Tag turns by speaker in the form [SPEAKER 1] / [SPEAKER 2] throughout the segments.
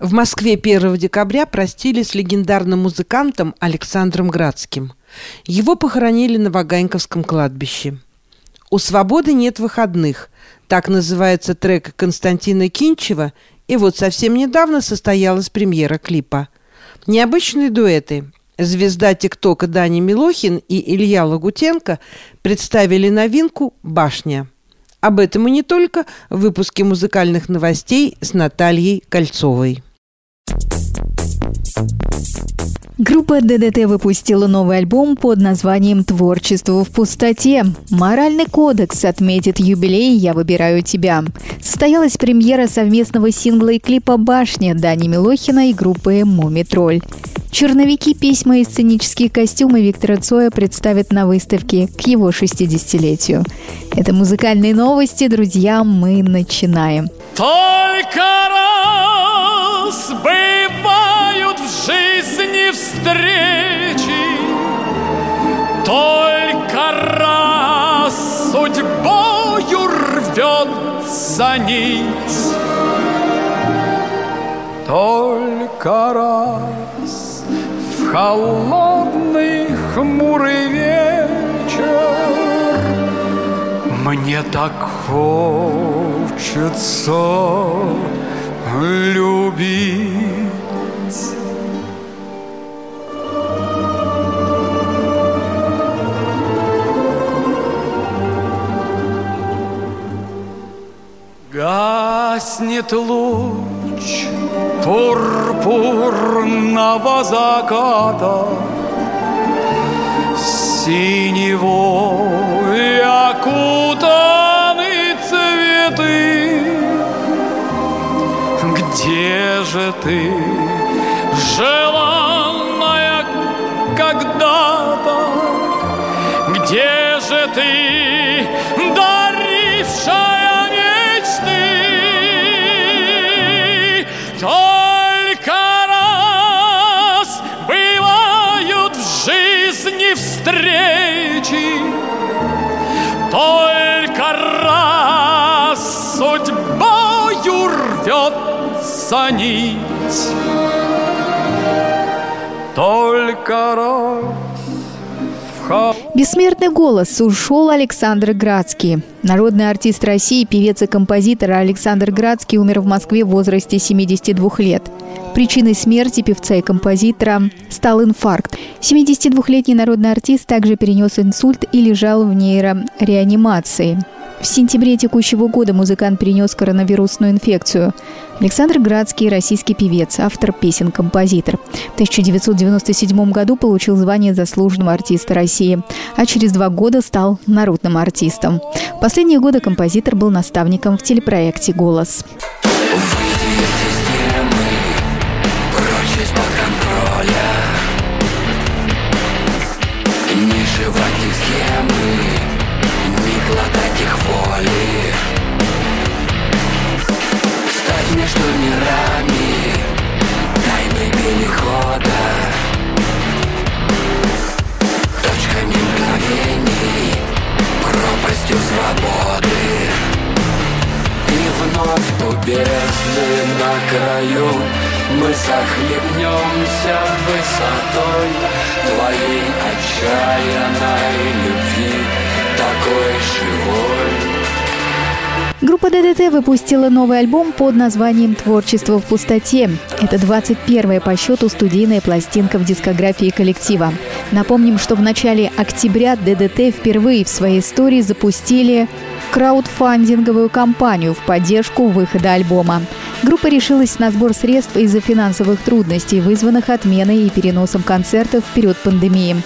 [SPEAKER 1] В Москве 1 декабря простили с легендарным музыкантом Александром Градским. Его похоронили на Ваганьковском кладбище. «У свободы нет выходных» – так называется трек Константина Кинчева, и вот совсем недавно состоялась премьера клипа. Необычные дуэты – звезда ТикТока Дани Милохин и Илья Лагутенко представили новинку «Башня». Об этом и не только в выпуске музыкальных новостей с Натальей Кольцовой.
[SPEAKER 2] Группа ДДТ выпустила новый альбом под названием «Творчество в пустоте». Моральный кодекс отметит юбилей «Я выбираю тебя». Состоялась премьера совместного сингла и клипа «Башня» Дани Милохина и группы «Муми Тролль». Черновики, письма и сценические костюмы Виктора Цоя представят на выставке к его 60-летию. Это музыкальные новости, друзья, мы начинаем.
[SPEAKER 3] Только раз в жизни встречи, Только раз судьбою рвется нить, Только раз в холодный хмурый вечер мне так хочется любить. Гаснет луч пурпурного заката Синевой окутаны цветы. Где же ты, Только раз бывают в жизни встречи, Только раз судьбою рвется нить, Только раз
[SPEAKER 2] Бессмертный голос ушел Александр Градский. Народный артист России, певец и композитор Александр Градский умер в Москве в возрасте 72 лет. Причиной смерти певца и композитора стал инфаркт. 72-летний народный артист также перенес инсульт и лежал в нейрореанимации. В сентябре текущего года музыкант перенес коронавирусную инфекцию. Александр Градский – российский певец, автор песен, композитор. В 1997 году получил звание заслуженного артиста России, а через два года стал народным артистом. В последние годы композитор был наставником в телепроекте «Голос».
[SPEAKER 4] Жевать их схемы краю Мы захлебнемся высотой Твоей отчаянной любви Такой живой
[SPEAKER 2] Группа ДДТ выпустила новый альбом под названием «Творчество в пустоте». Это 21-я по счету студийная пластинка в дискографии коллектива. Напомним, что в начале октября ДДТ впервые в своей истории запустили краудфандинговую кампанию в поддержку выхода альбома. Группа решилась на сбор средств из-за финансовых трудностей, вызванных отменой и переносом концертов в период пандемии.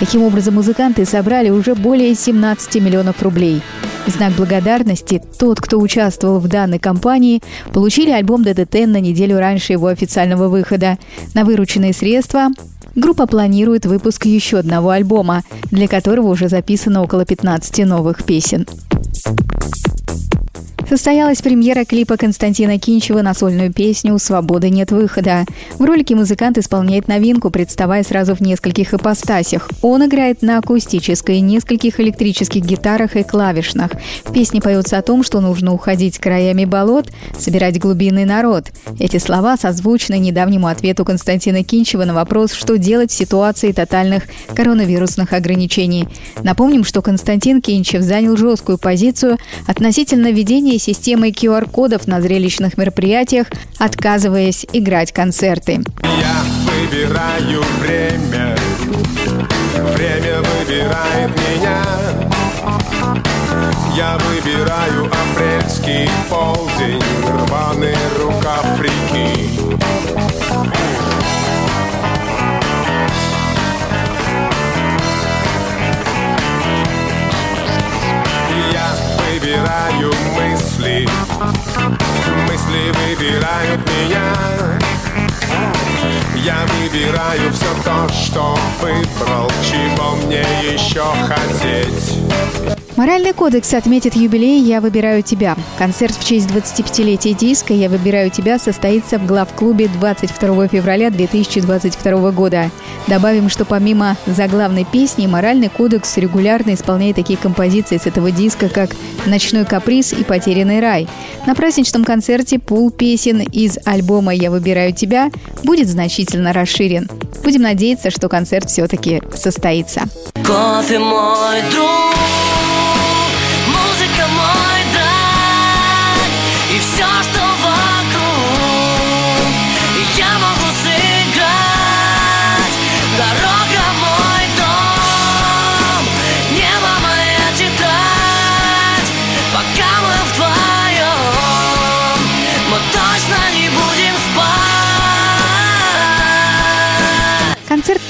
[SPEAKER 2] Таким образом, музыканты собрали уже более 17 миллионов рублей. В знак благодарности тот, кто участвовал в данной кампании, получили альбом ДДТ на неделю раньше его официального выхода. На вырученные средства группа планирует выпуск еще одного альбома, для которого уже записано около 15 новых песен. Состоялась премьера клипа Константина Кинчева на сольную песню «Свободы нет выхода». В ролике музыкант исполняет новинку, представая сразу в нескольких ипостасях. Он играет на акустической, нескольких электрических гитарах и клавишных. В песне поется о том, что нужно уходить краями болот, собирать глубинный народ. Эти слова созвучны недавнему ответу Константина Кинчева на вопрос, что делать в ситуации тотальных коронавирусных ограничений. Напомним, что Константин Кинчев занял жесткую позицию относительно ведения системой QR-кодов на зрелищных мероприятиях, отказываясь играть концерты.
[SPEAKER 5] Я выбираю время, время выбирает меня. Я выбираю апрельский полдень, рваный рукав реки. Я выбираю мысли, мысли выбирают меня. Я выбираю все то, что выбрал, чего мне еще хотеть.
[SPEAKER 2] Моральный кодекс отметит юбилей «Я выбираю тебя». Концерт в честь 25-летия диска «Я выбираю тебя» состоится в главклубе 22 февраля 2022 года. Добавим, что помимо заглавной песни, моральный кодекс регулярно исполняет такие композиции с этого диска, как «Ночной каприз» и «Потерянный рай». На праздничном концерте пул песен из альбома «Я выбираю тебя» будет значительно расширен. Будем надеяться, что концерт все-таки состоится.
[SPEAKER 6] Кофе мой друг,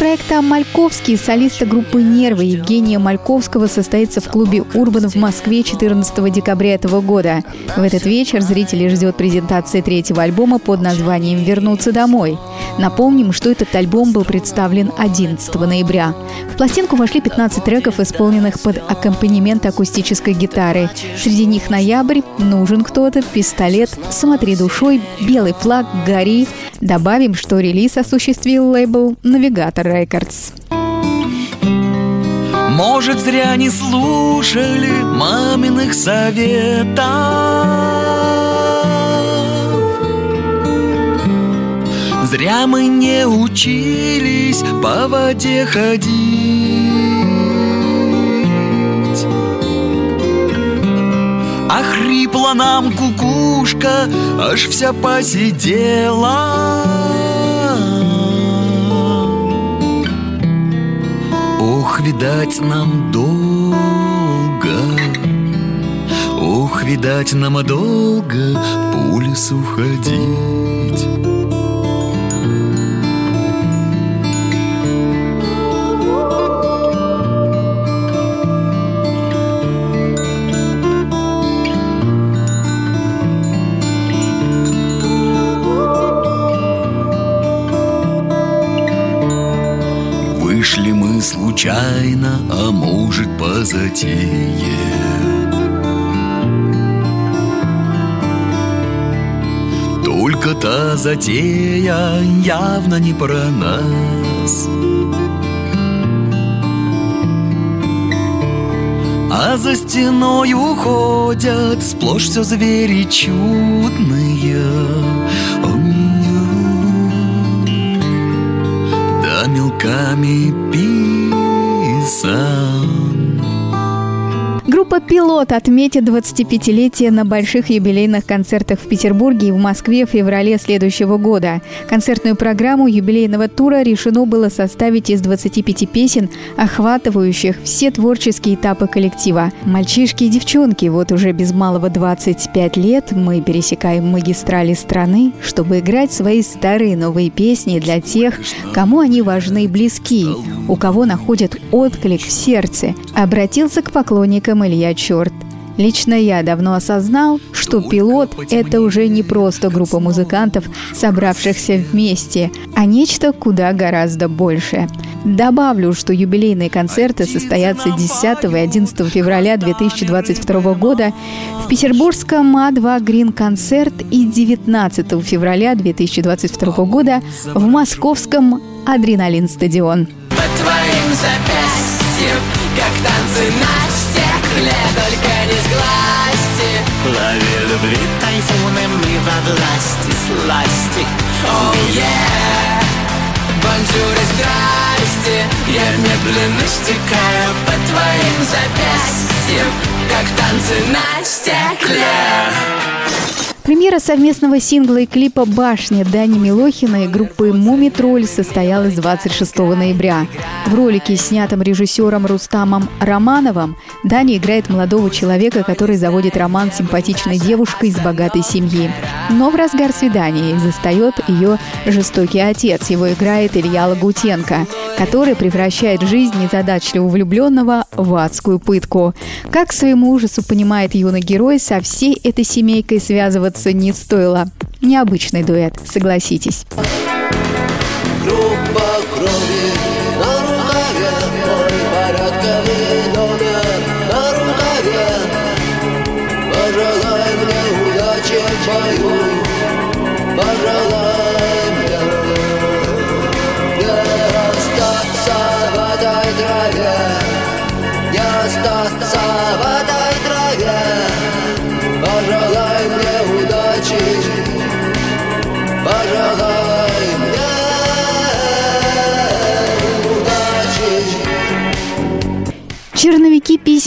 [SPEAKER 2] проекта «Мальковский» солиста группы «Нервы» Евгения Мальковского состоится в клубе «Урбан» в Москве 14 декабря этого года. В этот вечер зрителей ждет презентация третьего альбома под названием «Вернуться домой». Напомним, что этот альбом был представлен 11 ноября. В пластинку вошли 15 треков, исполненных под аккомпанемент акустической гитары. Среди них «Ноябрь», «Нужен кто-то», «Пистолет», «Смотри душой», «Белый флаг», «Гори». Добавим, что релиз осуществил лейбл «Навигатор Рекордс».
[SPEAKER 7] Может, зря не слушали маминых советов Зря мы не учились по воде ходить А хрипла нам кукушка, аж вся посидела. Ох, видать нам долго Ох, видать нам долго по лесу ходить случайно, а может по затее Только та затея явно не про нас. А за стеной уходят сплошь все звери чудные. Ой-ой. nunca me pisar.
[SPEAKER 2] Группа «Пилот» отметит 25-летие на больших юбилейных концертах в Петербурге и в Москве в феврале следующего года. Концертную программу юбилейного тура решено было составить из 25 песен, охватывающих все творческие этапы коллектива. Мальчишки и девчонки, вот уже без малого 25 лет мы пересекаем магистрали страны, чтобы играть свои старые новые песни для тех, кому они важны и близки, у кого находят отклик в сердце. Обратился к поклонникам Илья Черт. Лично я давно осознал, что «Пилот» — это уже не просто группа музыкантов, собравшихся вместе, а нечто куда гораздо большее. Добавлю, что юбилейные концерты состоятся 10 и 11 февраля 2022 года в петербургском А2 Грин концерт и 19 февраля 2022 года в московском Adrenaline Stadium.
[SPEAKER 6] По твоим запястьям, как танцы на стекле, только не сглазьте.
[SPEAKER 8] Лови любви тайфуны, мы во власти сласти.
[SPEAKER 6] Oh yeah, bonjour и здрасте, я медленно стекаю по твоим запястьям, как танцы на стекле.
[SPEAKER 2] Премьера совместного сингла и клипа «Башня» Дани Милохина и группы «Муми Тролль» состоялась 26 ноября. В ролике, снятом режиссером Рустамом Романовым, Дани играет молодого человека, который заводит роман с симпатичной девушкой из богатой семьи. Но в разгар свидания застает ее жестокий отец. Его играет Илья Лагутенко, который превращает жизнь незадачливого влюбленного в адскую пытку. Как к своему ужасу понимает юный герой, со всей этой семейкой связываться не стоило. Необычный дуэт, согласитесь.
[SPEAKER 9] Группа крови Пожелай мне удачи в Пожелай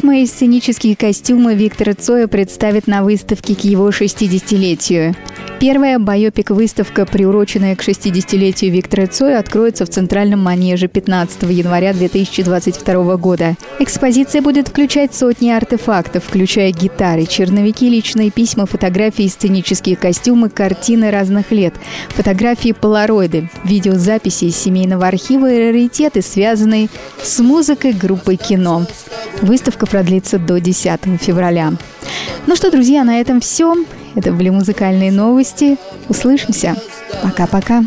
[SPEAKER 2] письма сценические костюмы Виктора Цоя представят на выставке к его 60-летию. Первая байопик-выставка, приуроченная к 60-летию Виктора Цоя, откроется в Центральном манеже 15 января 2022 года. Экспозиция будет включать сотни артефактов, включая гитары, черновики, личные письма, фотографии, сценические костюмы, картины разных лет, фотографии полароиды, видеозаписи из семейного архива и раритеты, связанные с музыкой группы кино. Выставка продлится до 10 февраля. Ну что, друзья, на этом все. Это были музыкальные новости. Услышимся. Пока-пока.